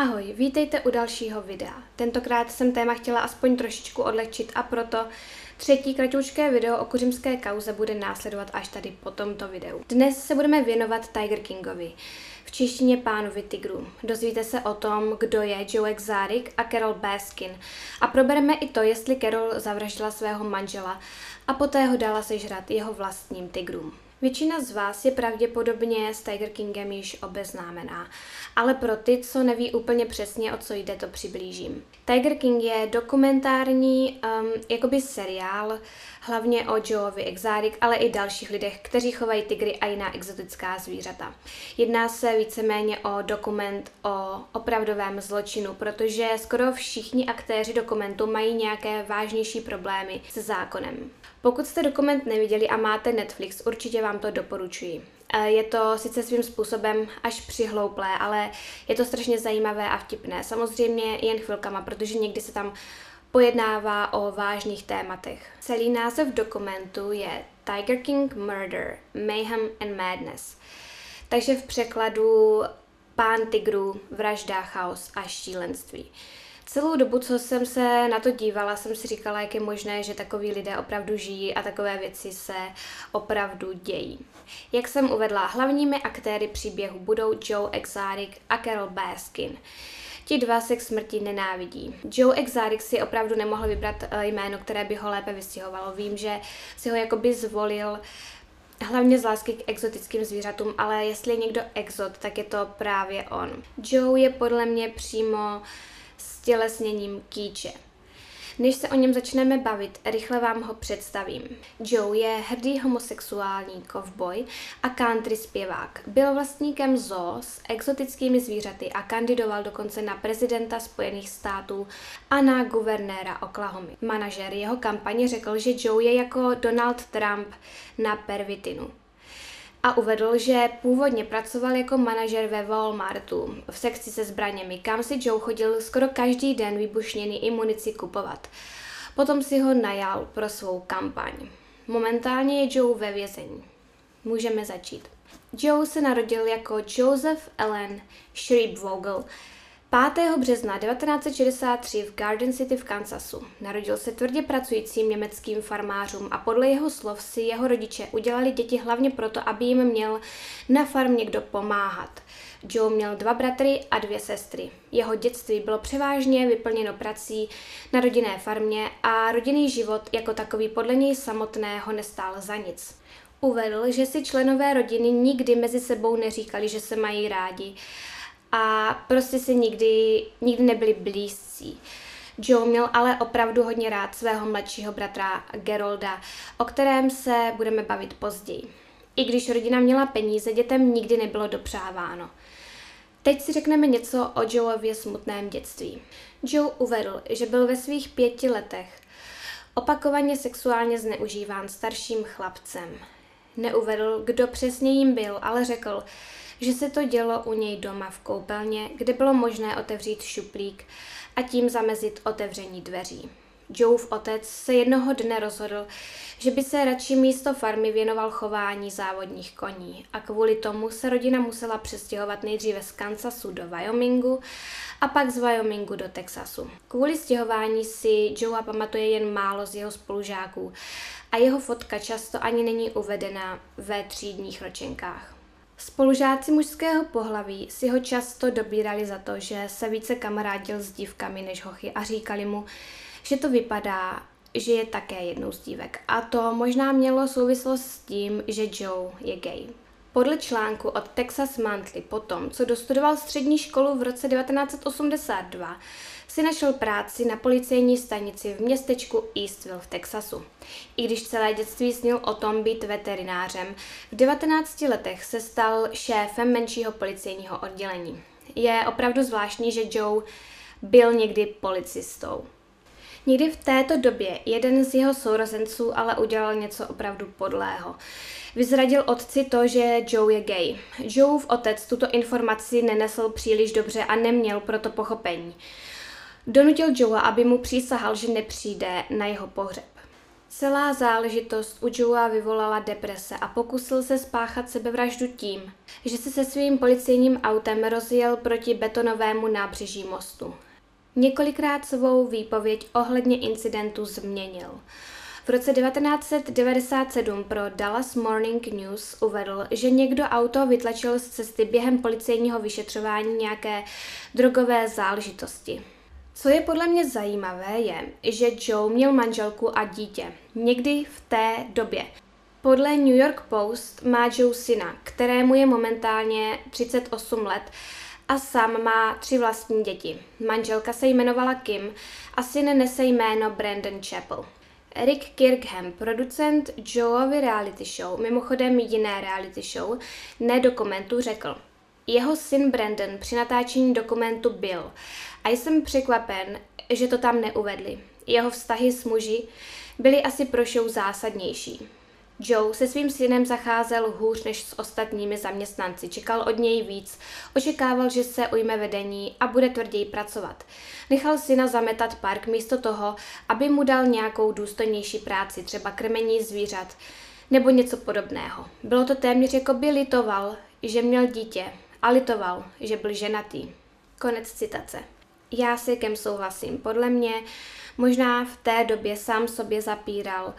Ahoj, vítejte u dalšího videa. Tentokrát jsem téma chtěla aspoň trošičku odlehčit a proto třetí kratoučké video o kuřimské kauze bude následovat až tady po tomto videu. Dnes se budeme věnovat Tiger Kingovi, v češtině pánovi tigru. Dozvíte se o tom, kdo je Joe Exotic a Carol Baskin a probereme i to, jestli Carol zavraždila svého manžela a poté ho dala sežrat jeho vlastním tigrům. Většina z vás je pravděpodobně s Tiger Kingem již obeznámená, ale pro ty, co neví úplně přesně, o co jde, to přiblížím. Tiger King je dokumentární um, jakoby seriál, hlavně o Joeovi Exotic, ale i dalších lidech, kteří chovají tygry a jiná exotická zvířata. Jedná se víceméně o dokument o opravdovém zločinu, protože skoro všichni aktéři dokumentu mají nějaké vážnější problémy se zákonem. Pokud jste dokument neviděli a máte Netflix, určitě vám to doporučuji. E, je to sice svým způsobem až přihlouplé, ale je to strašně zajímavé a vtipné. Samozřejmě jen chvilkama, protože někdy se tam pojednává o vážných tématech. Celý název dokumentu je Tiger King Murder, Mayhem and Madness. Takže v překladu Pán tigrů, vražda, chaos a šílenství. Celou dobu, co jsem se na to dívala, jsem si říkala, jak je možné, že takoví lidé opravdu žijí a takové věci se opravdu dějí. Jak jsem uvedla, hlavními aktéry příběhu budou Joe Exotic a Carol Baskin. Ti dva se k smrti nenávidí. Joe Exotic si opravdu nemohl vybrat eh, jméno, které by ho lépe vystihovalo. Vím, že si ho jakoby zvolil hlavně z lásky k exotickým zvířatům, ale jestli je někdo exot, tak je to právě on. Joe je podle mě přímo uh, tělesněním kýče. Než se o něm začneme bavit, rychle vám ho představím. Joe je hrdý homosexuální kovboj a country zpěvák. Byl vlastníkem zoo s exotickými zvířaty a kandidoval dokonce na prezidenta Spojených států a na guvernéra Oklahomy. Manažer jeho kampaně řekl, že Joe je jako Donald Trump na pervitinu a uvedl, že původně pracoval jako manažer ve Walmartu v sekci se zbraněmi, kam si Joe chodil skoro každý den vybušněný i munici kupovat. Potom si ho najal pro svou kampaň. Momentálně je Joe ve vězení. Můžeme začít. Joe se narodil jako Joseph Allen Vogel. 5. března 1963 v Garden City v Kansasu narodil se tvrdě pracujícím německým farmářům a podle jeho slov si jeho rodiče udělali děti hlavně proto, aby jim měl na farmě kdo pomáhat. Joe měl dva bratry a dvě sestry. Jeho dětství bylo převážně vyplněno prací na rodinné farmě a rodinný život jako takový podle něj samotného nestál za nic. Uvedl, že si členové rodiny nikdy mezi sebou neříkali, že se mají rádi a prostě si nikdy, nikdy nebyli blízcí. Joe měl ale opravdu hodně rád svého mladšího bratra Gerolda, o kterém se budeme bavit později. I když rodina měla peníze, dětem nikdy nebylo dopřáváno. Teď si řekneme něco o Joeově smutném dětství. Joe uvedl, že byl ve svých pěti letech opakovaně sexuálně zneužíván starším chlapcem. Neuvedl, kdo přesně jim byl, ale řekl, že se to dělo u něj doma v koupelně, kde bylo možné otevřít šuplík a tím zamezit otevření dveří. Joeův otec se jednoho dne rozhodl, že by se radši místo farmy věnoval chování závodních koní a kvůli tomu se rodina musela přestěhovat nejdříve z Kansasu do Wyomingu a pak z Wyomingu do Texasu. Kvůli stěhování si Joea pamatuje jen málo z jeho spolužáků a jeho fotka často ani není uvedena ve třídních ročenkách. Spolužáci mužského pohlaví si ho často dobírali za to, že se více kamarádil s dívkami než hochy a říkali mu, že to vypadá, že je také jednou z dívek. A to možná mělo souvislost s tím, že Joe je gay. Podle článku od Texas Monthly po tom, co dostudoval střední školu v roce 1982, si našel práci na policejní stanici v městečku Eastville v Texasu. I když celé dětství snil o tom být veterinářem, v 19 letech se stal šéfem menšího policejního oddělení. Je opravdu zvláštní, že Joe byl někdy policistou. Někdy v této době jeden z jeho sourozenců ale udělal něco opravdu podlého. Vyzradil otci to, že Joe je gay. Joeův otec tuto informaci nenesl příliš dobře a neměl proto pochopení. Donutil Joea, aby mu přísahal, že nepřijde na jeho pohřeb. Celá záležitost u Joea vyvolala deprese a pokusil se spáchat sebevraždu tím, že se se svým policejním autem rozjel proti betonovému nábřeží mostu. Několikrát svou výpověď ohledně incidentu změnil. V roce 1997 pro Dallas Morning News uvedl, že někdo auto vytlačil z cesty během policejního vyšetřování nějaké drogové záležitosti. Co je podle mě zajímavé je, že Joe měl manželku a dítě. Někdy v té době. Podle New York Post má Joe syna, kterému je momentálně 38 let a sám má tři vlastní děti. Manželka se jmenovala Kim a syn nese jméno Brandon Chappell. Rick Kirkham, producent Joeovy reality show, mimochodem jiné reality show, ne dokumentu, řekl – jeho syn Brandon při natáčení dokumentu byl a jsem překvapen, že to tam neuvedli. Jeho vztahy s muži byly asi pro show zásadnější. Joe se svým synem zacházel hůř než s ostatními zaměstnanci, čekal od něj víc, očekával, že se ujme vedení a bude tvrději pracovat. Nechal syna zametat park místo toho, aby mu dal nějakou důstojnější práci, třeba krmení zvířat nebo něco podobného. Bylo to téměř jako by litoval, že měl dítě, a litoval, že byl ženatý. Konec citace. Já si kem souhlasím. Podle mě možná v té době sám sobě zapíral,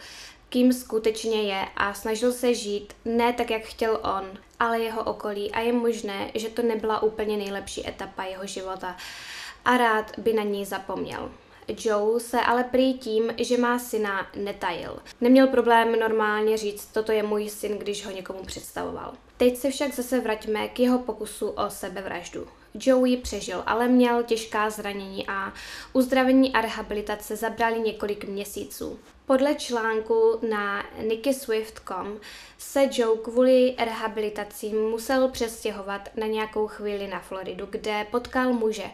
kým skutečně je a snažil se žít ne tak, jak chtěl on, ale jeho okolí a je možné, že to nebyla úplně nejlepší etapa jeho života a rád by na ní zapomněl. Joe se ale prý tím, že má syna, netajil. Neměl problém normálně říct, toto je můj syn, když ho někomu představoval. Teď se však zase vraťme k jeho pokusu o sebevraždu. Joey přežil, ale měl těžká zranění a uzdravení a rehabilitace zabrali několik měsíců. Podle článku na nickyswift.com se Joe kvůli rehabilitacím musel přestěhovat na nějakou chvíli na Floridu, kde potkal muže,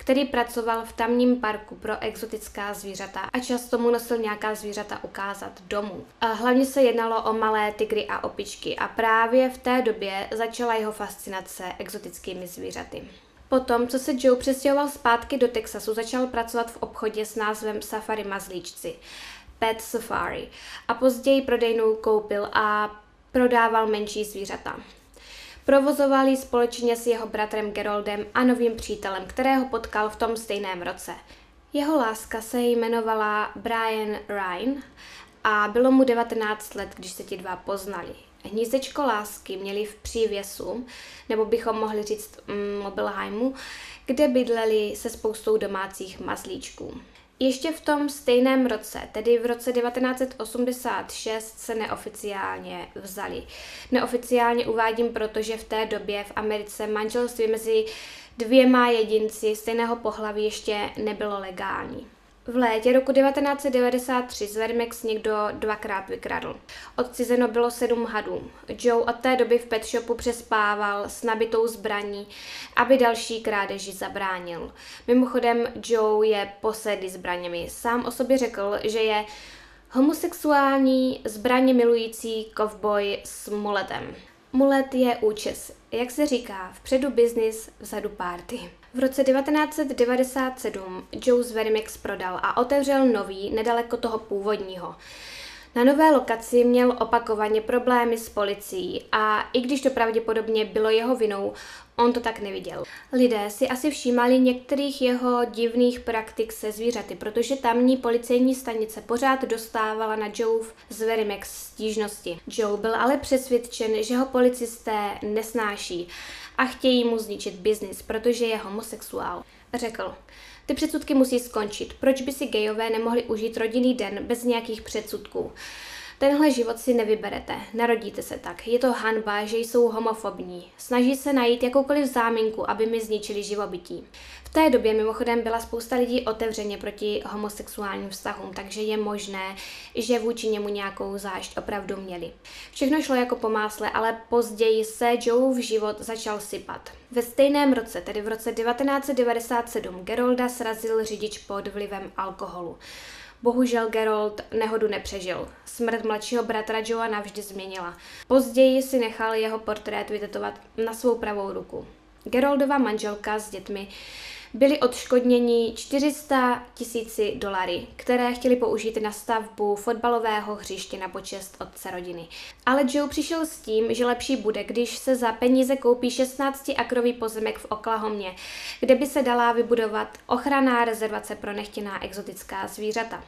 který pracoval v tamním parku pro exotická zvířata a často mu nosil nějaká zvířata ukázat domů. A hlavně se jednalo o malé tygry a opičky a právě v té době začala jeho fascinace exotickými zvířaty. Potom, co se Joe přestěhoval zpátky do Texasu, začal pracovat v obchodě s názvem Safari Mazlíčci, Pet Safari, a později prodejnou koupil a prodával menší zvířata. Provozovali společně s jeho bratrem Geroldem a novým přítelem, kterého potkal v tom stejném roce. Jeho láska se jmenovala Brian Ryan a bylo mu 19 let, když se ti dva poznali. Hnízdečko lásky měli v přívěsu, nebo bychom mohli říct mm, Mobilheimu, kde bydleli se spoustou domácích mazlíčků. Ještě v tom stejném roce, tedy v roce 1986, se neoficiálně vzali. Neoficiálně uvádím, protože v té době v Americe manželství mezi dvěma jedinci stejného pohlaví ještě nebylo legální. V létě roku 1993 z Vermex někdo dvakrát vykradl. Odcizeno bylo sedm hadů. Joe od té doby v pet shopu přespával s nabitou zbraní, aby další krádeži zabránil. Mimochodem Joe je posedlý zbraněmi. Sám o sobě řekl, že je homosexuální, zbraně milující kovboj s muletem. Mulet je účes, jak se říká, vpředu business, vzadu party. V roce 1997 Joe Verimex prodal a otevřel nový, nedaleko toho původního. Na nové lokaci měl opakovaně problémy s policií a i když to pravděpodobně bylo jeho vinou, on to tak neviděl. Lidé si asi všímali některých jeho divných praktik se zvířaty, protože tamní policejní stanice pořád dostávala na Joe z Verimex stížnosti. Joe byl ale přesvědčen, že ho policisté nesnáší a chtějí mu zničit biznis, protože je homosexuál. Řekl, ty předsudky musí skončit. Proč by si gejové nemohli užít rodinný den bez nějakých předsudků? Tenhle život si nevyberete, narodíte se tak. Je to hanba, že jsou homofobní. Snaží se najít jakoukoliv záminku, aby mi zničili živobytí. V té době mimochodem byla spousta lidí otevřeně proti homosexuálním vztahům, takže je možné, že vůči němu nějakou zášť opravdu měli. Všechno šlo jako po másle, ale později se Joe v život začal sypat. Ve stejném roce, tedy v roce 1997, Gerolda srazil řidič pod vlivem alkoholu. Bohužel Gerold nehodu nepřežil. Smrt mladšího bratra Joea navždy změnila. Později si nechal jeho portrét vytetovat na svou pravou ruku. Geroldova manželka s dětmi byli odškodněni 400 tisíci dolary, které chtěli použít na stavbu fotbalového hřiště na počest otce rodiny. Ale Joe přišel s tím, že lepší bude, když se za peníze koupí 16-akrový pozemek v Oklahomě, kde by se dala vybudovat ochranná rezervace pro nechtěná exotická zvířata.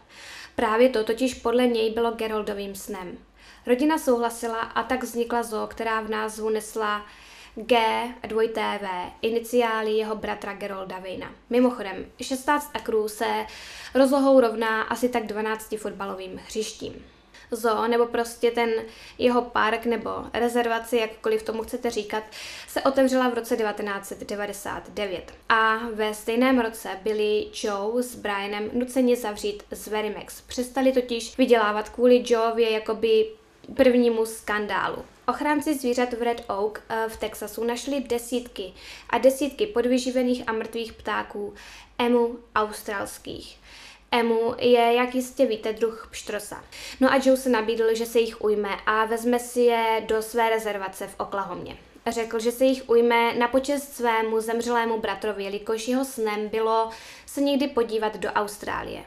Právě to totiž podle něj bylo Geroldovým snem. Rodina souhlasila a tak vznikla zoo, která v názvu nesla G, dvojité V, iniciály jeho bratra Gerolda Vejna. Mimochodem, 16 akrů se rozlohou rovná asi tak 12 fotbalovým hřištím. Zoo, nebo prostě ten jeho park nebo rezervaci, jakkoliv tomu chcete říkat, se otevřela v roce 1999. A ve stejném roce byli Joe s Brianem nuceni zavřít z Verimex. Přestali totiž vydělávat kvůli Joeově jakoby prvnímu skandálu. Ochránci zvířat v Red Oak eh, v Texasu našli desítky a desítky podvyživených a mrtvých ptáků emu australských. Emu je, jak jistě víte, druh pštrosa. No a Joe se nabídl, že se jich ujme a vezme si je do své rezervace v Oklahomě. Řekl, že se jich ujme na počest svému zemřelému bratrovi, jelikož jeho snem bylo se někdy podívat do Austrálie.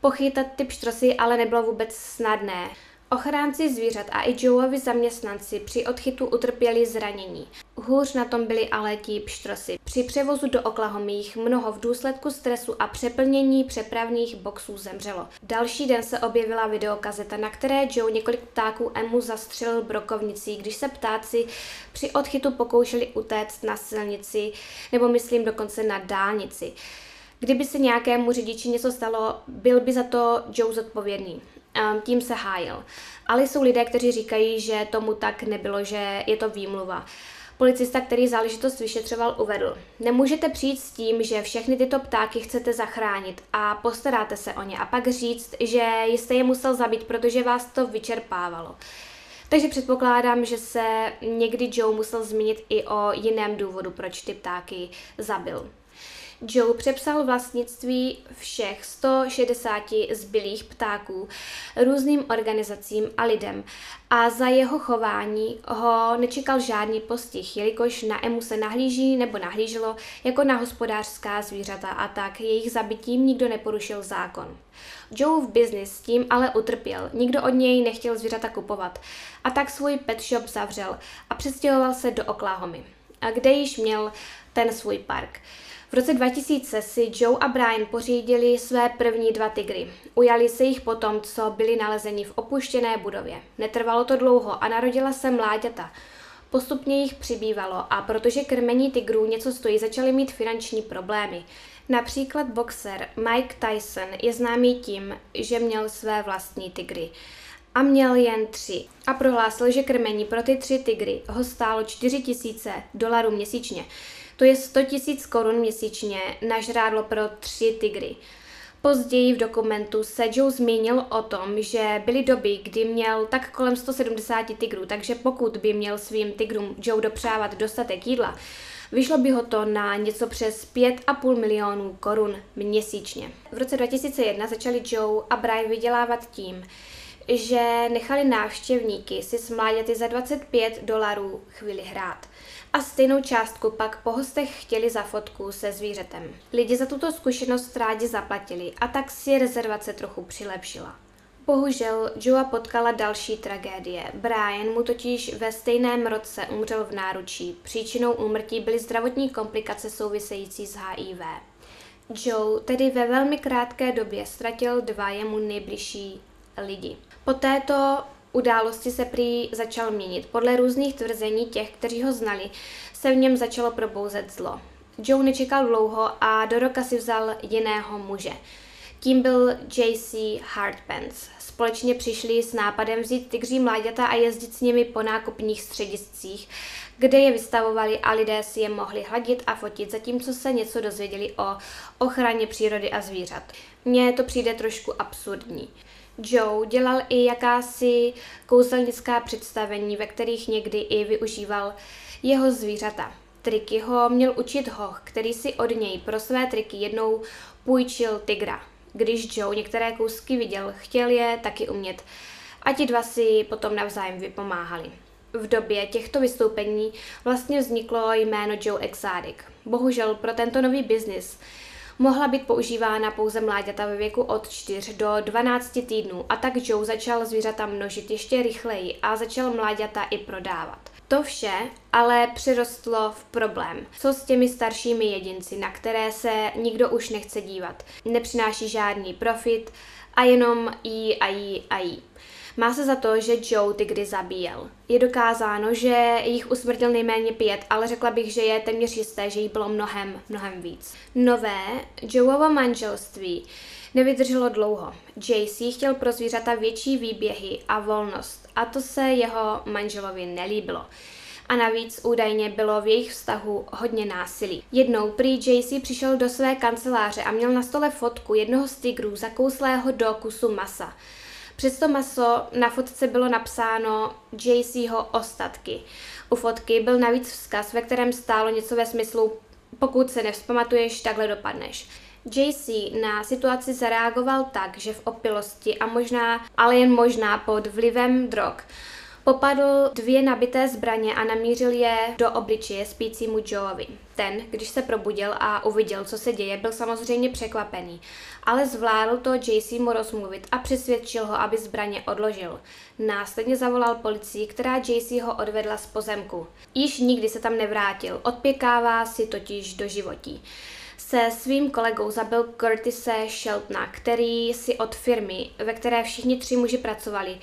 Pochytat ty pštrosy ale nebylo vůbec snadné. Ochránci zvířat a i Joeovi zaměstnanci při odchytu utrpěli zranění. Hůř na tom byli ale ti pštrosy. Při převozu do Oklahomy jich mnoho v důsledku stresu a přeplnění přepravních boxů zemřelo. Další den se objevila videokazeta, na které Joe několik ptáků Emu zastřelil brokovnicí, když se ptáci při odchytu pokoušeli utéct na silnici, nebo myslím dokonce na dálnici. Kdyby se nějakému řidiči něco stalo, byl by za to Joe zodpovědný tím se hájil. Ale jsou lidé, kteří říkají, že tomu tak nebylo, že je to výmluva. Policista, který záležitost vyšetřoval, uvedl. Nemůžete přijít s tím, že všechny tyto ptáky chcete zachránit a postaráte se o ně a pak říct, že jste je musel zabít, protože vás to vyčerpávalo. Takže předpokládám, že se někdy Joe musel zmínit i o jiném důvodu, proč ty ptáky zabil. Joe přepsal vlastnictví všech 160 zbylých ptáků různým organizacím a lidem a za jeho chování ho nečekal žádný postih, jelikož na Emu se nahlíží nebo nahlíželo jako na hospodářská zvířata a tak jejich zabitím nikdo neporušil zákon. Joe v business tím ale utrpěl, nikdo od něj nechtěl zvířata kupovat a tak svůj pet shop zavřel a přestěhoval se do Oklahomy, kde již měl ten svůj park. V roce 2000 si Joe a Brian pořídili své první dva tygry. Ujali se jich potom, co byli nalezeni v opuštěné budově. Netrvalo to dlouho a narodila se mláďata. Postupně jich přibývalo a protože krmení tygrů něco stojí, začaly mít finanční problémy. Například boxer Mike Tyson je známý tím, že měl své vlastní tygry a měl jen tři a prohlásil, že krmení pro ty tři tygry ho stálo 4 tisíce dolarů měsíčně. To je 100 tisíc korun měsíčně na žrádlo pro tři tygry. Později v dokumentu se Joe zmínil o tom, že byly doby, kdy měl tak kolem 170 tygrů, takže pokud by měl svým tygrům Joe dopřávat dostatek jídla, vyšlo by ho to na něco přes 5,5 milionů korun měsíčně. V roce 2001 začali Joe a Brian vydělávat tím, že nechali návštěvníky si s za 25 dolarů chvíli hrát a stejnou částku pak po hostech chtěli za fotku se zvířetem. Lidi za tuto zkušenost rádi zaplatili a tak si rezervace trochu přilepšila. Bohužel Joa potkala další tragédie. Brian mu totiž ve stejném roce umřel v náručí. Příčinou úmrtí byly zdravotní komplikace související s HIV. Joe tedy ve velmi krátké době ztratil dva jemu nejbližší lidi. Po této události se prý začal měnit. Podle různých tvrzení těch, kteří ho znali, se v něm začalo probouzet zlo. Joe nečekal dlouho a do roka si vzal jiného muže. Tím byl J.C. Hardpants. Společně přišli s nápadem vzít tygří mláďata a jezdit s nimi po nákupních střediscích, kde je vystavovali a lidé si je mohli hladit a fotit, zatímco se něco dozvěděli o ochraně přírody a zvířat. Mně to přijde trošku absurdní. Joe dělal i jakási kouzelnická představení, ve kterých někdy i využíval jeho zvířata. Triky ho měl učit hoch, který si od něj pro své triky jednou půjčil tygra. Když Joe některé kousky viděl, chtěl je taky umět a ti dva si potom navzájem vypomáhali. v době těchto vystoupení vlastně vzniklo jméno Joe Exotic. Bohužel pro tento nový biznis mohla být používána pouze mláďata ve věku od 4 do 12 týdnů a tak Joe začal zvířata množit ještě rychleji a začal mláďata i prodávat. To vše ale přirostlo v problém. Co s těmi staršími jedinci, na které se nikdo už nechce dívat? Nepřináší žádný profit a jenom jí a jí a jí. Má se za to, že Joe tygry zabíjel. Je dokázáno, že jich usmrtil nejméně pět, ale řekla bych, že je téměř jisté, že jich bylo mnohem, mnohem víc. Nové Joeovo manželství nevydrželo dlouho. JC chtěl pro zvířata větší výběhy a volnost a to se jeho manželovi nelíbilo a navíc údajně bylo v jejich vztahu hodně násilí. Jednou prý JC přišel do své kanceláře a měl na stole fotku jednoho z tigrů zakouslého do kusu masa. Přes to maso na fotce bylo napsáno JCho ostatky. U fotky byl navíc vzkaz, ve kterém stálo něco ve smyslu pokud se nevzpamatuješ, takhle dopadneš. JC na situaci zareagoval tak, že v opilosti a možná, ale jen možná pod vlivem drog, Popadl dvě nabité zbraně a namířil je do obličeje spícímu Joeovi. Ten, když se probudil a uviděl, co se děje, byl samozřejmě překvapený, ale zvládl to JC mu rozmluvit a přesvědčil ho, aby zbraně odložil. Následně zavolal policii, která JC ho odvedla z pozemku. Již nikdy se tam nevrátil, odpěkává si totiž do životí se svým kolegou zabil Curtise Sheltona, který si od firmy, ve které všichni tři muži pracovali,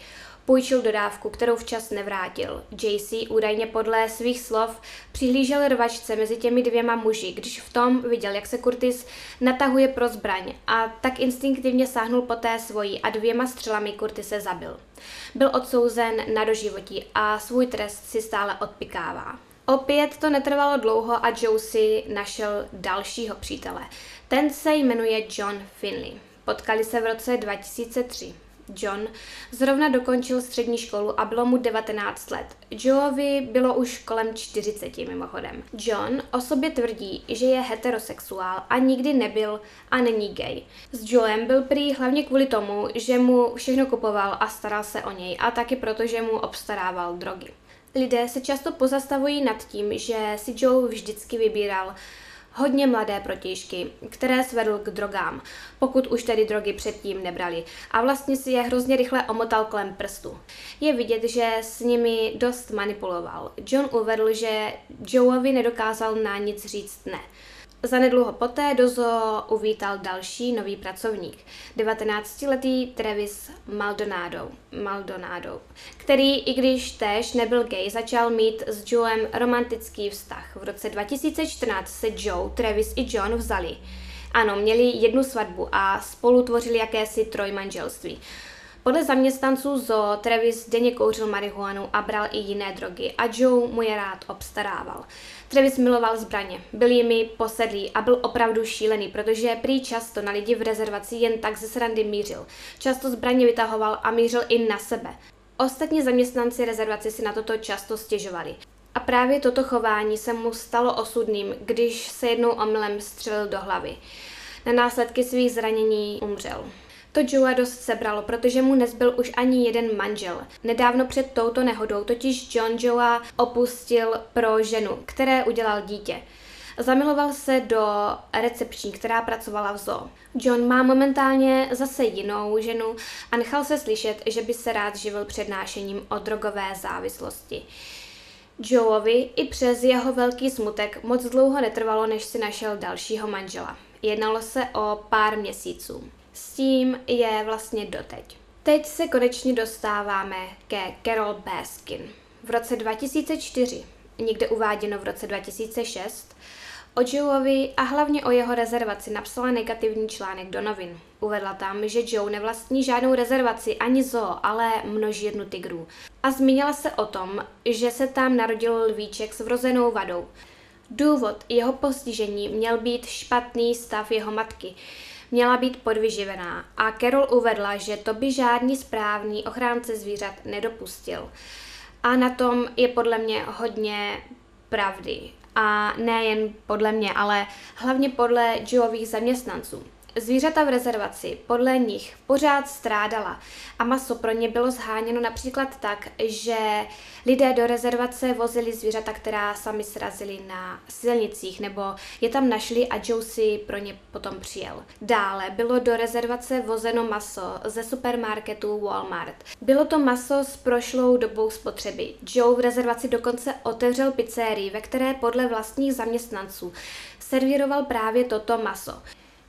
půjčil dodávku, kterou včas nevrátil. JC údajně podle svých slov přihlížel rvačce mezi těmi dvěma muži, když v tom viděl, jak se Curtis natahuje pro zbraň a tak instinktivně sáhnul po té svoji a dvěma střelami Curtise zabil. Byl odsouzen na doživotí a svůj trest si stále odpikává. Opět to netrvalo dlouho a Joe si našel dalšího přítele. Ten se jmenuje John Finley. Potkali se v roce 2003. John zrovna dokončil střední školu a bylo mu 19 let. Joeovi bylo už kolem 40 mimochodem. John o sobě tvrdí, že je heterosexuál a nikdy nebyl a není gay. S Joem byl prý hlavně kvůli tomu, že mu všechno kupoval a staral se o něj a taky proto, že mu obstarával drogy. Lidé se často pozastavují nad tím, že si Joe vždycky vybíral hodně mladé protějšky, které svedl k drogám, pokud už tedy drogy předtím nebrali. A vlastně si je hrozně rychle omotal kolem prstu. Je vidět, že s nimi dost manipuloval. John uvedl, že Joeovi nedokázal na nic říct ne. Zanedlouho poté do zoo uvítal další nový pracovník, 19-letý Travis Maldonado, Maldonado, který, i když též nebyl gay, začal mít s Joem romantický vztah. V roce 2014 se Joe, Travis i John vzali. Ano, měli jednu svatbu a spolu tvořili jakési trojmanželství. Podle zaměstnanců zoo Travis denně kouřil marihuanu a bral i jiné drogy a Joe mu je rád obstarával. Travis miloval zbraně, byl jimi posedlý a byl opravdu šílený, protože prý často na lidi v rezervaci jen tak ze srandy mířil. Často zbraně vytahoval a mířil i na sebe. Ostatní zaměstnanci rezervace si na toto často stěžovali. A právě toto chování se mu stalo osudným, když se jednou omylem střelil do hlavy. Na následky svých zranění umřel. To Joea dost sebralo, protože mu nezbyl už ani jeden manžel. Nedávno před touto nehodou totiž John Joea opustil pro ženu, které udělal dítě. Zamiloval se do recepční, která pracovala v zoo. John má momentálně zase jinou ženu a nechal se slyšet, že by se rád živil přednášením o drogové závislosti. Joeovi i přes jeho velký smutek moc dlouho netrvalo, než si našel dalšího manžela. Jednalo se o pár měsíců. S tím je vlastně doteď. Teď se konečně dostáváme ke Carol Baskin. V roce 2004, někde uváděno v roce 2006, o Joeovi a hlavně o jeho rezervaci napsala negativní článek do novin. Uvedla tam, že Joe nevlastní žádnou rezervaci ani zoo, ale množírnu tigrů. A zmínila se o tom, že se tam narodil lvíček s vrozenou vadou. Důvod jeho postižení měl být špatný stav jeho matky, měla být podvyživená a Carol uvedla, že to by žádný správný ochránce zvířat nedopustil. A na tom je podle mě hodně pravdy. A nejen podle mě, ale hlavně podle Joeových zaměstnanců. Zvířata v rezervaci podle nich pořád strádala a maso pro ně bylo zháněno například tak, že lidé do rezervace vozili zvířata, která sami srazili na silnicích, nebo je tam našli a Joe si pro ně potom přijel. Dále bylo do rezervace vozeno maso ze supermarketu Walmart. Bylo to maso s prošlou dobou spotřeby. Joe v rezervaci dokonce otevřel pizzerii, ve které podle vlastních zaměstnanců servíroval právě toto maso.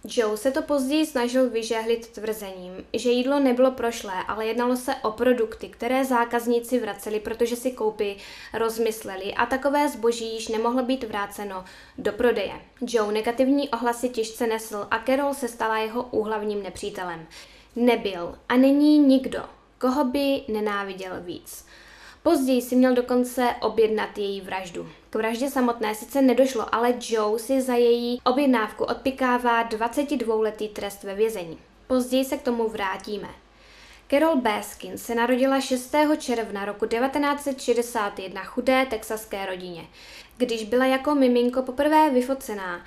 Joe se to později snažil vyžehlit tvrzením, že jídlo nebylo prošlé, ale jednalo se o produkty, které zákazníci vraceli, protože si koupy rozmysleli a takové zboží již nemohlo být vráceno do prodeje. Joe negativní ohlasy těžce nesl a Carol se stala jeho úhlavním nepřítelem. Nebyl a není nikdo, koho by nenáviděl víc. Později si měl dokonce objednat její vraždu. K vraždě samotné sice nedošlo, ale Joe si za její objednávku odpikává 22-letý trest ve vězení. Později se k tomu vrátíme. Carol Baskin se narodila 6. června roku 1961 chudé texaské rodině. Když byla jako miminko poprvé vyfocená,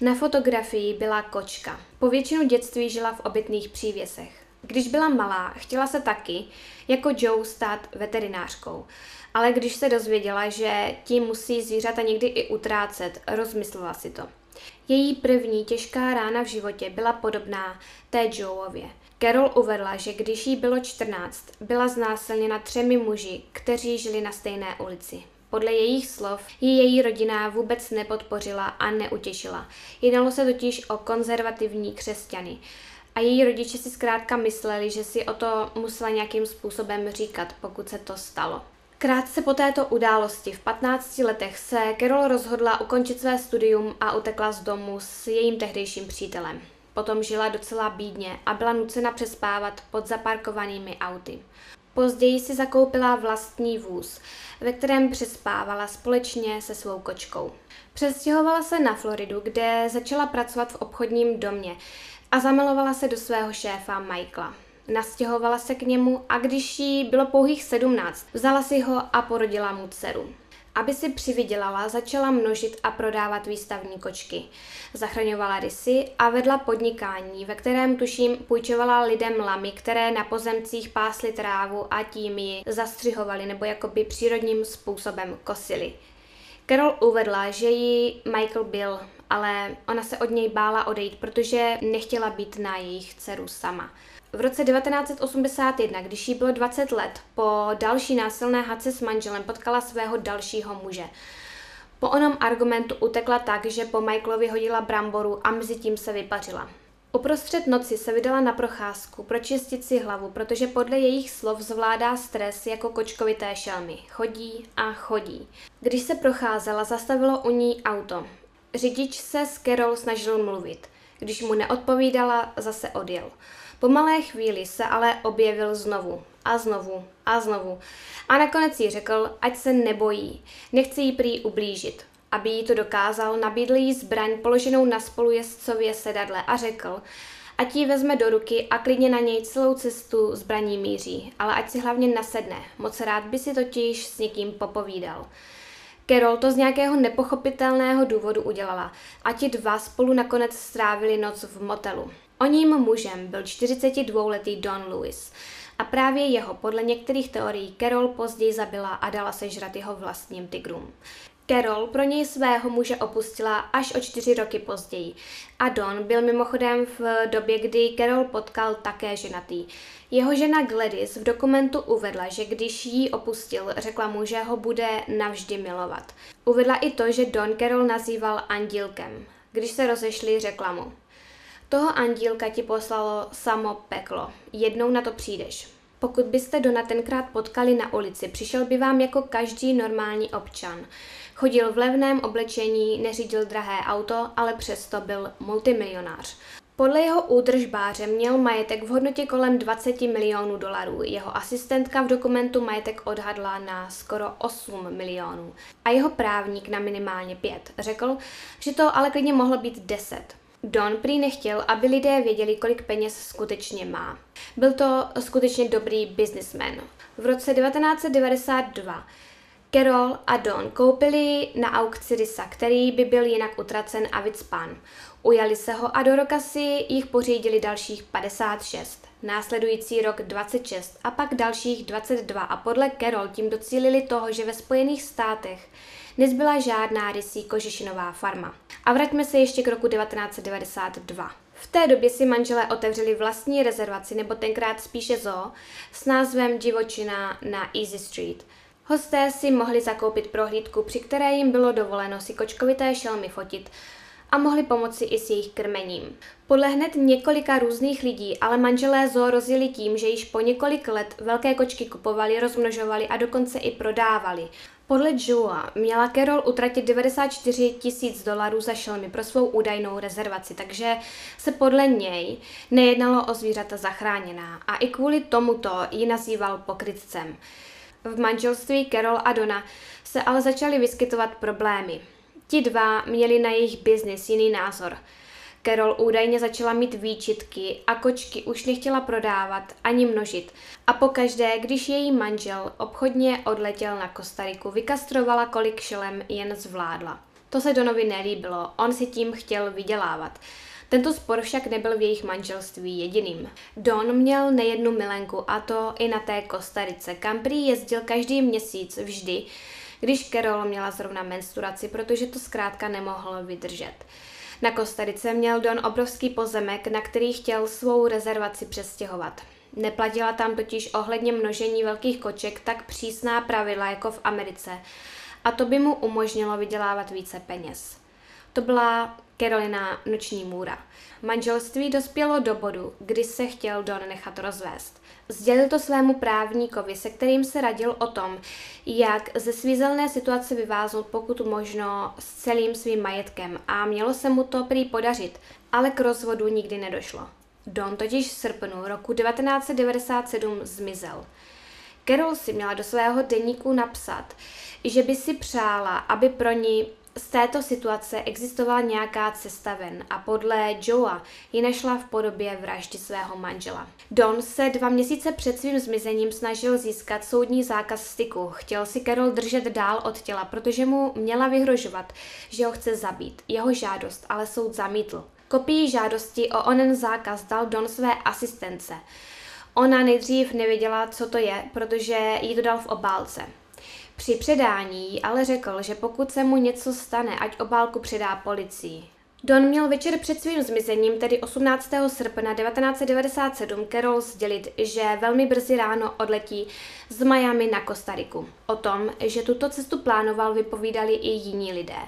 na fotografii byla kočka. Po většinu dětství žila v obytných přívěsech. Když byla malá, chtěla se taky, jako Joe, stát veterinářkou. Ale když se dozvěděla, že tím musí zvířata někdy i utrácet, rozmyslela si to. Její první těžká rána v životě byla podobná té Joeově. Carol uvedla, že když jí bylo 14, byla znásilněna třemi muži, kteří žili na stejné ulici. Podle jejich slov ji její rodina vůbec nepodpořila a neutěšila. Jednalo se totiž o konzervativní křesťany. A její rodiče si zkrátka mysleli, že si o to musela nějakým způsobem říkat, pokud se to stalo. Krátce po této události v 15 letech se Carol rozhodla ukončit své studium a utekla z domu s jejím tehdejším přítelem. Potom žila docela bídně a byla nucena přespávat pod zaparkovanými auty. Později si zakoupila vlastní vůz, ve kterém přespávala společně se svou kočkou. Přestěhovala se na Floridu, kde začala pracovat v obchodním domě, a zamilovala se do svého šéfa Michaela. Nastěhovala se k němu a když jí bylo pouhých sedmnáct, vzala si ho a porodila mu dceru. Aby si přivydělala, začala množit a prodávat výstavní kočky. Zachraňovala rysy a vedla podnikání, ve kterém tuším půjčovala lidem lamy, které na pozemcích pásly trávu a tím ji zastřihovali nebo jakoby přírodním způsobem kosili. Carol uvedla, že ji Michael byl ale ona se od něj bála odejít, protože nechtěla být na jejich dceru sama. V roce 1981, když jí bylo 20 let, po další násilné hadce s manželem potkala svého dalšího muže. Po onom argumentu utekla tak, že po Michaelovi hodila bramboru a mezi tím se vypařila. Uprostřed noci se vydala na procházku pročistit si hlavu, protože podle jejich slov zvládá stres jako kočkovité šelmy. Chodí a chodí. Když se procházela, zastavilo u ní auto. Řidič se s Carol snažil mluvit. Když mu neodpovídala, zase odjel. Po malé chvíli se ale objevil znovu a znovu a znovu. A nakonec jí řekl, ať se nebojí, nechce jí prý ublížit. Aby jí to dokázal, nabídl jí zbraň položenou na spolujezdcově sedadle a řekl, ať ji vezme do ruky a klidně na něj celou cestu zbraní míří, ale ať si hlavně nasedne, moc rád by si totiž s někým popovídal. Carol to z nějakého nepochopitelného důvodu udělala a ti dva spolu nakonec strávili noc v motelu. Oním mužem byl 42-letý Don Lewis a právě jeho podle některých teorií Carol později zabila a dala sežrat jeho vlastním tigrům. Carol pro něj svého muže opustila až o čtyři roky později a Don byl mimochodem v době, kdy Carol potkal také ženatý. Jeho žena Gladys v dokumentu uvedla, že když ji opustil, řekla mu, že ho bude navždy milovat. Uvedla i to, že Don Carol nazýval andílkem. Když se rozešli, řekla mu, toho andílka ti poslalo samo peklo, jednou na to přijdeš. Pokud byste Dona tenkrát potkali na ulici, přišel by vám jako každý normální občan. Chodil v levném oblečení, neřídil drahé auto, ale přesto byl multimilionář. Podle jeho údržbáře měl majetek v hodnotě kolem 20 milionů dolarů. Jeho asistentka v dokumentu majetek odhadla na skoro 8 milionů. A jeho právník na minimálně 5. Řekl, že to ale klidně mohlo být 10. Don prý nechtěl, aby lidé věděli, kolik peněz skutečně má. Byl to skutečně dobrý businessman. V roce 1992 Carol a Don koupili na aukci rysa, který by byl jinak utracen a vycpán. Ujali se ho a do roka si jich pořídili dalších 56, následující rok 26 a pak dalších 22 a podle Carol tím docílili toho, že ve Spojených státech nezbyla žádná rysí kožešinová farma. A vraťme se ještě k roku 1992. V té době si manželé otevřeli vlastní rezervaci, nebo tenkrát spíše zoo, s názvem Divočina na Easy Street. Hosté si mohli zakoupit prohlídku, při které jim bylo dovoleno si kočkovité šelmy fotit a mohli pomoci i s jejich krmením. Podle hned několika různých lidí ale manželé zoo rozjeli tím, že již po několik let velké kočky kupovali, rozmnožovali a dokonce i prodávali. Podle Joea měla Carol utratit 94 tisíc dolarů za šelmy pro svou údajnou rezervaci, takže se podle něj nejednalo o zvířata zachráněná a i kvůli tomuto ji nazýval pokrytcem. V manželství Carol a Dona se ale začaly vyskytovat problémy. Ti dva měli na jejich biznis jiný názor. Carol údajně začala mít výčitky a kočky už nechtěla prodávat ani množit. A pokaždé, když její manžel obchodně odletěl na Kostariku, vykastrovala kolik šelem jen zvládla. To se Donovi nelíbilo, on si tím chtěl vydělávat. Tento spor však nebyl v jejich manželství jediným. Don měl nejednu milenku a to i na té Kostarice, kam prý jezdil každý měsíc vždy, když Carol měla zrovna menstruaci, protože to zkrátka nemohlo vydržet. Na Kostarice měl Don obrovský pozemek, na který chtěl svou rezervaci přestěhovat. Neplatila tam totiž ohledně množení velkých koček tak přísná pravidla jako v Americe a to by mu umožnilo vydělávat více peněz. To byla Carolina Noční můra. Manželství dospělo do bodu, kdy se chtěl Don nechat rozvést. Sdělil to svému právníkovi, se kterým se radil o tom, jak ze svízelné situace vyváznout pokud možno s celým svým majetkem a mělo se mu to prý podařit, ale k rozvodu nikdy nedošlo. Don totiž v srpnu roku 1997 zmizel. Carol si měla do svého deníku napsat, že by si přála, aby pro ní z této situace existovala nějaká cesta ven a podle Joea ji našla v podobě vraždy svého manžela. Don se dva měsíce před svým zmizením snažil získat soudní zákaz styku. Chtěl si Carol držet dál od těla, protože mu měla vyhrožovat, že ho chce zabít. Jeho žádost ale soud zamítl. Kopii žádosti o onen zákaz dal Don své asistence. Ona nejdřív nevěděla, co to je, protože jí to dal v obálce. Při předání ale řekl, že pokud se mu něco stane, ať obálku předá policii. Don měl večer před svým zmizením, tedy 18. srpna 1997, Carol sdělit, že velmi brzy ráno odletí z Miami na Kostariku. O tom, že tuto cestu plánoval, vypovídali i jiní lidé.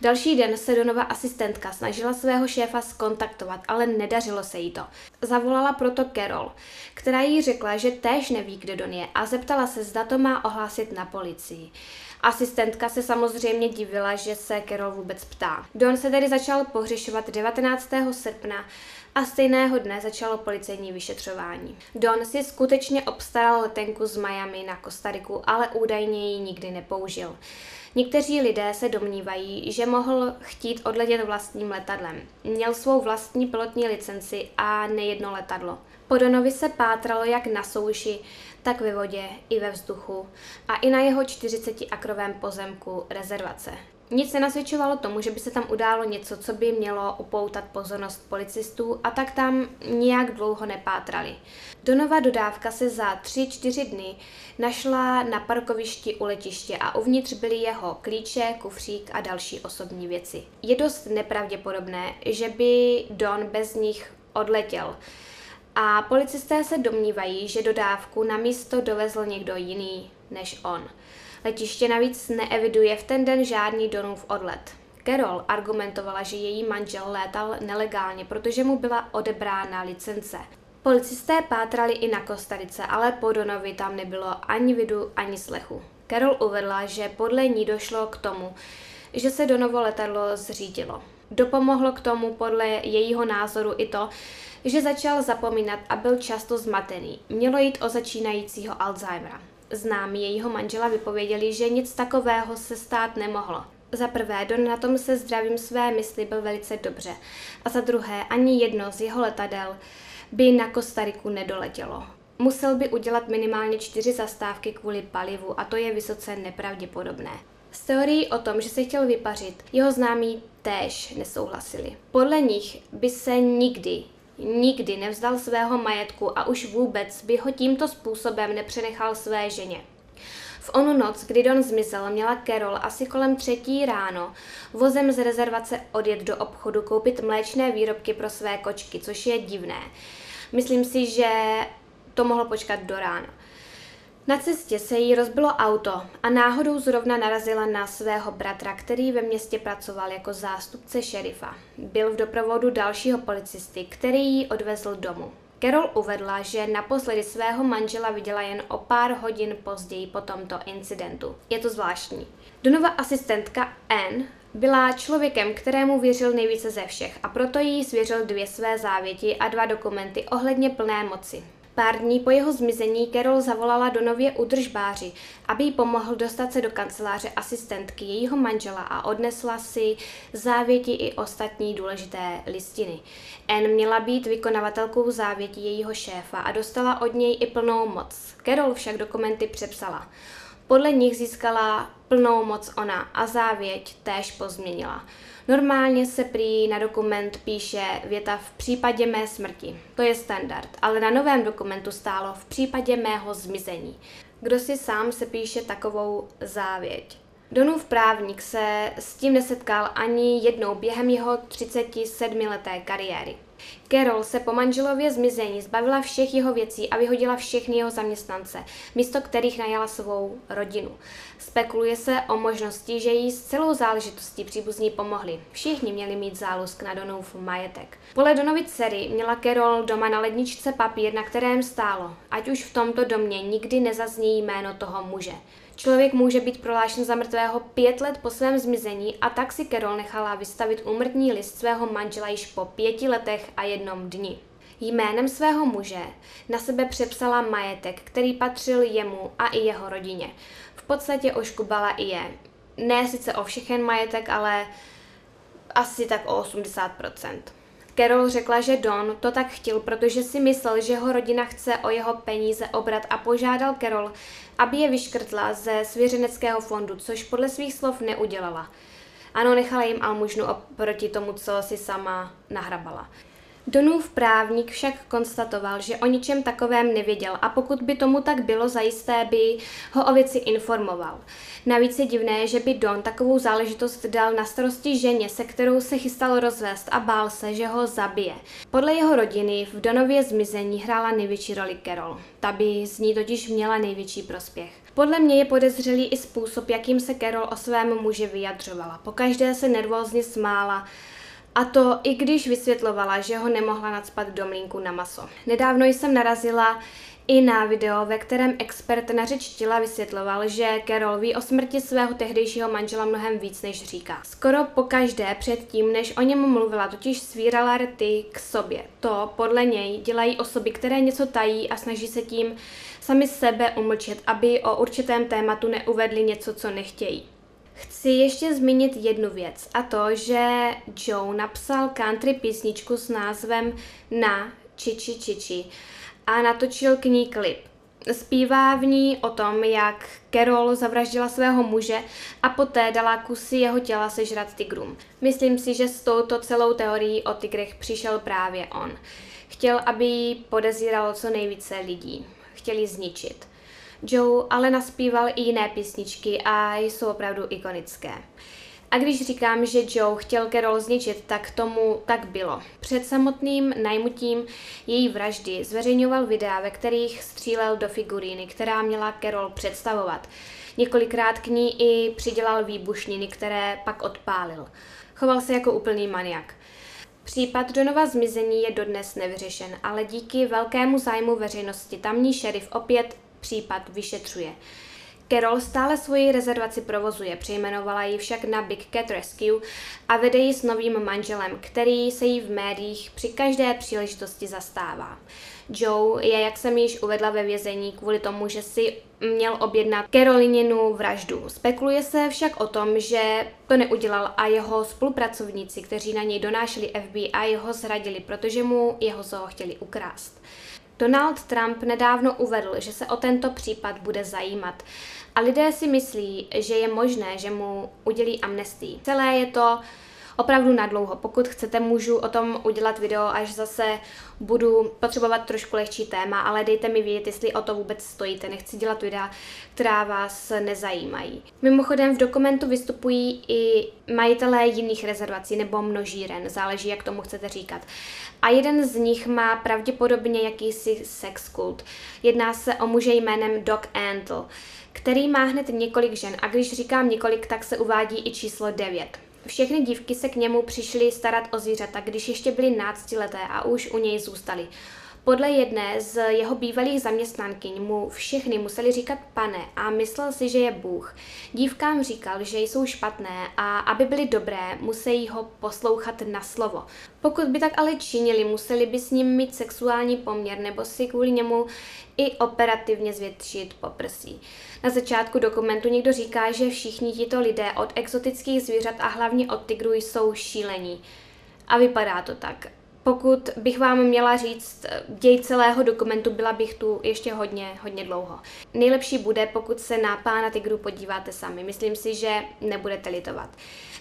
Další den se Donova asistentka snažila svého šéfa skontaktovat, ale nedařilo se jí to. Zavolala proto Carol, která jí řekla, že též neví, kde Don je a zeptala se, zda to má ohlásit na policii. Asistentka se samozřejmě divila, že se Carol vůbec ptá. Don se tedy začal pohřešovat 19. srpna a stejného dne začalo policejní vyšetřování. Don si skutečně obstaral letenku z Miami na Kostariku, ale údajně ji nikdy nepoužil. Někteří lidé se domnívají, že mohl chtít odletět vlastním letadlem. Měl svou vlastní pilotní licenci a nejedno letadlo. Po Donovi se pátralo jak na souši, tak ve vodě i ve vzduchu a i na jeho 40-akrovém pozemku rezervace. Nic nenasvědčovalo tomu, že by se tam událo něco, co by mělo upoutat pozornost policistů a tak tam nijak dlouho nepátrali. Donova dodávka se za 3-4 dny našla na parkovišti u letiště a uvnitř byly jeho klíče, kufřík a další osobní věci. Je dost nepravděpodobné, že by Don bez nich odletěl. A policisté se domnívají, že dodávku na místo dovezl někdo jiný než on. Letiště navíc neeviduje v ten den žádný Donův odlet. Carol argumentovala, že její manžel létal nelegálně, protože mu byla odebrána licence. Policisté pátrali i na Kostarice, ale po Donovi tam nebylo ani vidu, ani slechu. Carol uvedla, že podle ní došlo k tomu, že se Donovo letadlo zřídilo. Dopomohlo k tomu podle jejího názoru i to, že začal zapomínat a byl často zmatený. Mělo jít o začínajícího Alzheimera. Známí jejího manžela vypověděli, že nic takového se stát nemohlo. Za prvé, Don na tom se zdravím své mysli byl velice dobře. A za druhé, ani jedno z jeho letadel by na Kostariku nedoletělo. Musel by udělat minimálně čtyři zastávky kvůli palivu a to je vysoce nepravděpodobné. S teorií o tom, že se chtěl vypařit, jeho známí též nesouhlasili. Podle nich by se nikdy, nikdy nevzdal svého majetku a už vůbec by ho tímto způsobem nepřenechal své ženě. V onu noc, kdy Don zmizel, měla Carol asi kolem třetí ráno vozem z rezervace odjet do obchodu koupit mléčné výrobky pro své kočky, což je divné. Myslím si, že to mohlo počkat do rána. Na cestě se jí rozbilo auto a náhodou zrovna narazila na svého bratra, který ve městě pracoval jako zástupce šerifa. Byl v doprovodu dalšího policisty, který ji odvezl domů. Carol uvedla, že naposledy svého manžela viděla jen o pár hodin později po tomto incidentu. Je to zvláštní. Donova asistentka Anne byla člověkem, kterému věřil nejvíce ze všech a proto jí svěřil dvě své závěti a dva dokumenty ohledně plné moci. Pár dní po jeho zmizení Carol zavolala do nově udržbáři, aby jí pomohl dostat se do kanceláře asistentky jejího manžela a odnesla si závěti i ostatní důležité listiny. Anne měla být vykonavatelkou závěti jejího šéfa a dostala od něj i plnou moc. Carol však dokumenty přepsala. Podle nich získala plnou moc ona a závěť též pozměnila. Normálně se prý na dokument píše věta v případě mé smrti. To je standard, ale na novém dokumentu stálo v případě mého zmizení. Kdo si sám se píše takovou závěť? Donův právník se s tím nesetkal ani jednou během jeho 37-leté kariéry. Carol se po manželově zmizení zbavila všech jeho věcí a vyhodila všechny jeho zaměstnance, místo kterých najala svou rodinu. Spekuluje se o možnosti, že jí s celou záležitostí příbuzní pomohli. Všichni měli mít zálusk na Donův majetek. Podle Donovy dcery měla Carol doma na ledničce papír, na kterém stálo, ať už v tomto domě nikdy nezazní jméno toho muže. Člověk může být prohlášen za mrtvého pět let po svém zmizení a tak si Carol nechala vystavit úmrtní list svého manžela již po pěti letech a jednom dni. Jménem svého muže na sebe přepsala majetek, který patřil jemu a i jeho rodině. V podstatě oškubala i je. Ne sice o všechen majetek, ale asi tak o 80%. Carol řekla, že Don to tak chtěl, protože si myslel, že jeho rodina chce o jeho peníze obrat a požádal Carol, aby je vyškrtla ze svěřeneckého fondu, což podle svých slov neudělala. Ano, nechala jim almužnu oproti tomu, co si sama nahrabala. Donův právník však konstatoval, že o ničem takovém nevěděl a pokud by tomu tak bylo, zajisté by ho o věci informoval. Navíc je divné, že by Don takovou záležitost dal na starosti ženě, se kterou se chystal rozvést a bál se, že ho zabije. Podle jeho rodiny v Donově zmizení hrála největší roli Carol. Ta by z ní totiž měla největší prospěch. Podle mě je podezřelý i způsob, jakým se Carol o svém muži vyjadřovala. Pokaždé se nervózně smála, a to i když vysvětlovala, že ho nemohla nadspat do mlínku na maso. Nedávno jsem narazila i na video, ve kterém expert na řeč těla vysvětloval, že Carol ví o smrti svého tehdejšího manžela mnohem víc, než říká. Skoro pokaždé předtím, než o něm mluvila, totiž svírala rty k sobě. To podle něj dělají osoby, které něco tají a snaží se tím sami sebe umlčet, aby o určitém tématu neuvedli něco, co nechtějí. Chci ještě zmínit jednu věc a to, že Joe napsal country písničku s názvem Na Čiči Čiči a natočil k ní klip. Zpívá v ní o tom, jak Carol zavraždila svého muže a poté dala kusy jeho těla sežrat tigrům. Myslím si, že s touto celou teorií o tigrech přišel právě on. Chtěl, aby podezíralo co nejvíce lidí. Chtěli zničit. Joe ale naspíval i jiné písničky a jsou opravdu ikonické. A když říkám, že Joe chtěl Carol zničit, tak tomu tak bylo. Před samotným najmutím její vraždy zveřejňoval videa, ve kterých střílel do figuríny, která měla Carol představovat. Několikrát k ní i přidělal výbušniny, které pak odpálil. Choval se jako úplný maniak. Případ Donova zmizení je dodnes nevyřešen, ale díky velkému zájmu veřejnosti tamní šerif opět případ vyšetřuje. Carol stále svoji rezervaci provozuje, přejmenovala ji však na Big Cat Rescue a vede ji s novým manželem, který se jí v médiích při každé příležitosti zastává. Joe je, jak jsem již uvedla ve vězení, kvůli tomu, že si měl objednat Carolininu vraždu. Spekuluje se však o tom, že to neudělal a jeho spolupracovníci, kteří na něj donášeli FBI, ho zradili, protože mu jeho zoo chtěli ukrást. Donald Trump nedávno uvedl, že se o tento případ bude zajímat a lidé si myslí, že je možné, že mu udělí amnestii. Celé je to opravdu nadlouho. Pokud chcete, můžu o tom udělat video, až zase budu potřebovat trošku lehčí téma, ale dejte mi vědět, jestli o to vůbec stojíte. Nechci dělat videa, která vás nezajímají. Mimochodem v dokumentu vystupují i majitelé jiných rezervací nebo množíren, záleží, jak tomu chcete říkat. A jeden z nich má pravděpodobně jakýsi sex kult. Jedná se o muže jménem Doc Antle, který má hned několik žen a když říkám několik, tak se uvádí i číslo 9. Všechny dívky se k němu přišly starat o zvířata, když ještě byly náctileté a už u něj zůstaly. Podle jedné z jeho bývalých zaměstnankyň mu všechny museli říkat pane a myslel si, že je Bůh. Dívkám říkal, že jsou špatné a aby byly dobré, musí ho poslouchat na slovo. Pokud by tak ale činili, museli by s ním mít sexuální poměr nebo si kvůli němu i operativně zvětšit poprsí. Na začátku dokumentu někdo říká, že všichni tito lidé od exotických zvířat a hlavně od tigrů jsou šílení. A vypadá to tak. Pokud bych vám měla říct děj celého dokumentu, byla bych tu ještě hodně, hodně dlouho. Nejlepší bude, pokud se na pána Tigru podíváte sami. Myslím si, že nebudete litovat.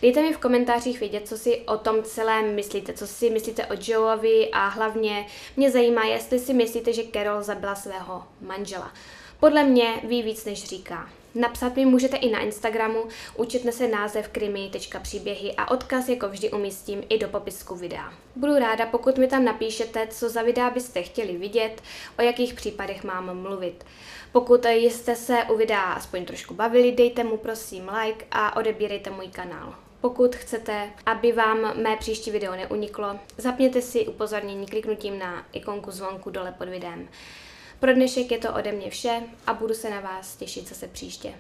Dejte mi v komentářích vědět, co si o tom celém myslíte, co si myslíte o Joeovi a hlavně mě zajímá, jestli si myslíte, že Carol zabila svého manžela. Podle mě ví víc, než říká. Napsat mi můžete i na Instagramu, učetne se název krimi.příběhy a odkaz jako vždy umístím i do popisku videa. Budu ráda, pokud mi tam napíšete, co za videa byste chtěli vidět, o jakých případech mám mluvit. Pokud jste se u videa aspoň trošku bavili, dejte mu prosím like a odebírejte můj kanál. Pokud chcete, aby vám mé příští video neuniklo, zapněte si upozornění kliknutím na ikonku zvonku dole pod videem. Pro dnešek je to ode mě vše a budu se na vás těšit zase příště.